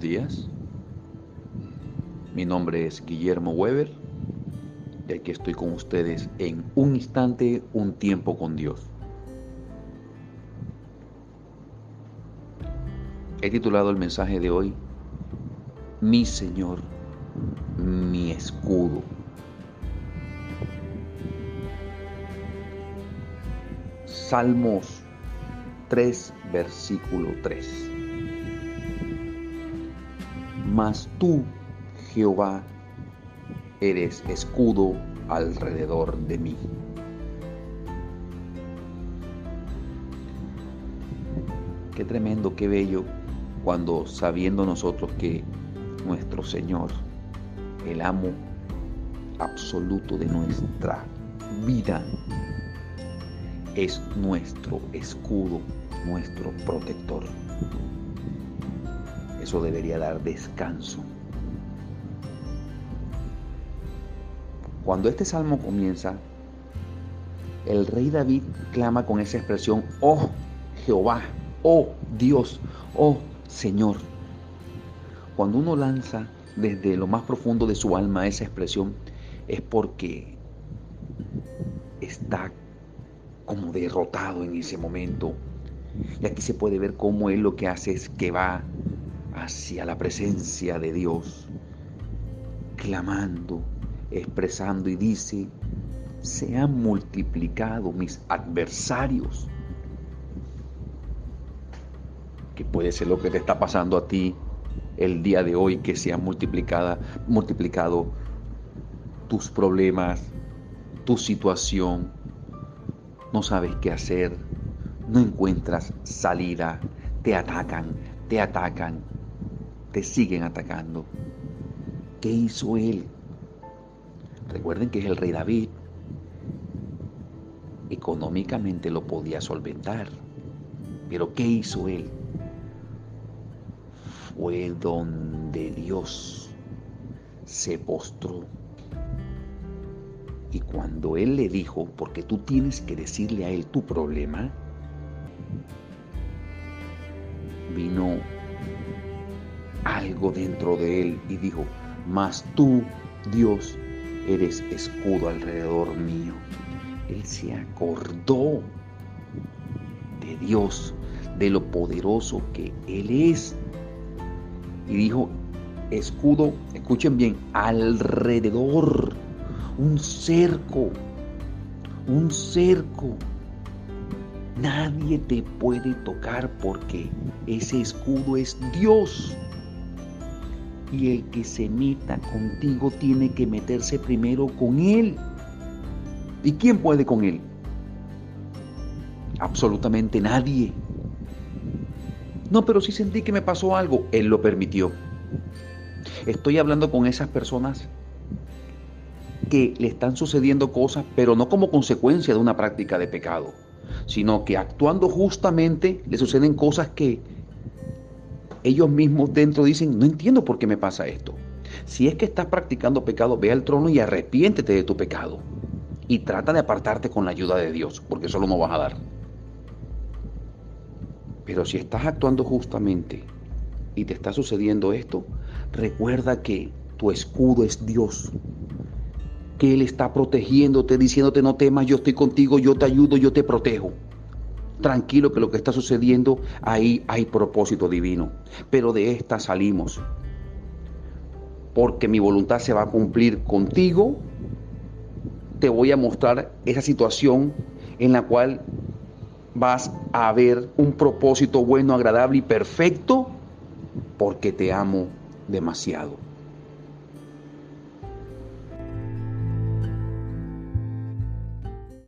días. Mi nombre es Guillermo Weber y aquí estoy con ustedes en un instante, un tiempo con Dios. He titulado el mensaje de hoy, Mi Señor, mi escudo. Salmos 3, versículo 3. Mas tú, Jehová, eres escudo alrededor de mí. Qué tremendo, qué bello, cuando sabiendo nosotros que nuestro Señor, el amo absoluto de nuestra vida, es nuestro escudo, nuestro protector. Eso debería dar descanso. Cuando este salmo comienza, el rey David clama con esa expresión, oh Jehová, oh Dios, oh Señor. Cuando uno lanza desde lo más profundo de su alma esa expresión, es porque está como derrotado en ese momento. Y aquí se puede ver cómo él lo que hace es que va hacia la presencia de Dios, clamando, expresando y dice, se han multiplicado mis adversarios. Que puede ser lo que te está pasando a ti el día de hoy, que se han multiplicado, multiplicado tus problemas, tu situación, no sabes qué hacer, no encuentras salida, te atacan, te atacan, siguen atacando. ¿Qué hizo él? Recuerden que es el rey David. Económicamente lo podía solventar. Pero ¿qué hizo él? Fue donde Dios se postró. Y cuando él le dijo, porque tú tienes que decirle a él tu problema, vino algo dentro de él y dijo, mas tú, Dios, eres escudo alrededor mío. Él se acordó de Dios, de lo poderoso que Él es. Y dijo, escudo, escuchen bien, alrededor, un cerco, un cerco. Nadie te puede tocar porque ese escudo es Dios y el que se meta contigo tiene que meterse primero con Él. ¿Y quién puede con Él? Absolutamente nadie. No, pero sí sentí que me pasó algo. Él lo permitió. Estoy hablando con esas personas que le están sucediendo cosas, pero no como consecuencia de una práctica de pecado, sino que actuando justamente le suceden cosas que ellos mismos dentro dicen, no entiendo por qué me pasa esto. Si es que estás practicando pecado, ve al trono y arrepiéntete de tu pecado. Y trata de apartarte con la ayuda de Dios, porque solo no vas a dar. Pero si estás actuando justamente y te está sucediendo esto, recuerda que tu escudo es Dios. Que Él está protegiéndote, diciéndote no temas, yo estoy contigo, yo te ayudo, yo te protejo tranquilo que lo que está sucediendo ahí hay propósito divino. Pero de esta salimos. Porque mi voluntad se va a cumplir contigo. Te voy a mostrar esa situación en la cual vas a ver un propósito bueno, agradable y perfecto porque te amo demasiado.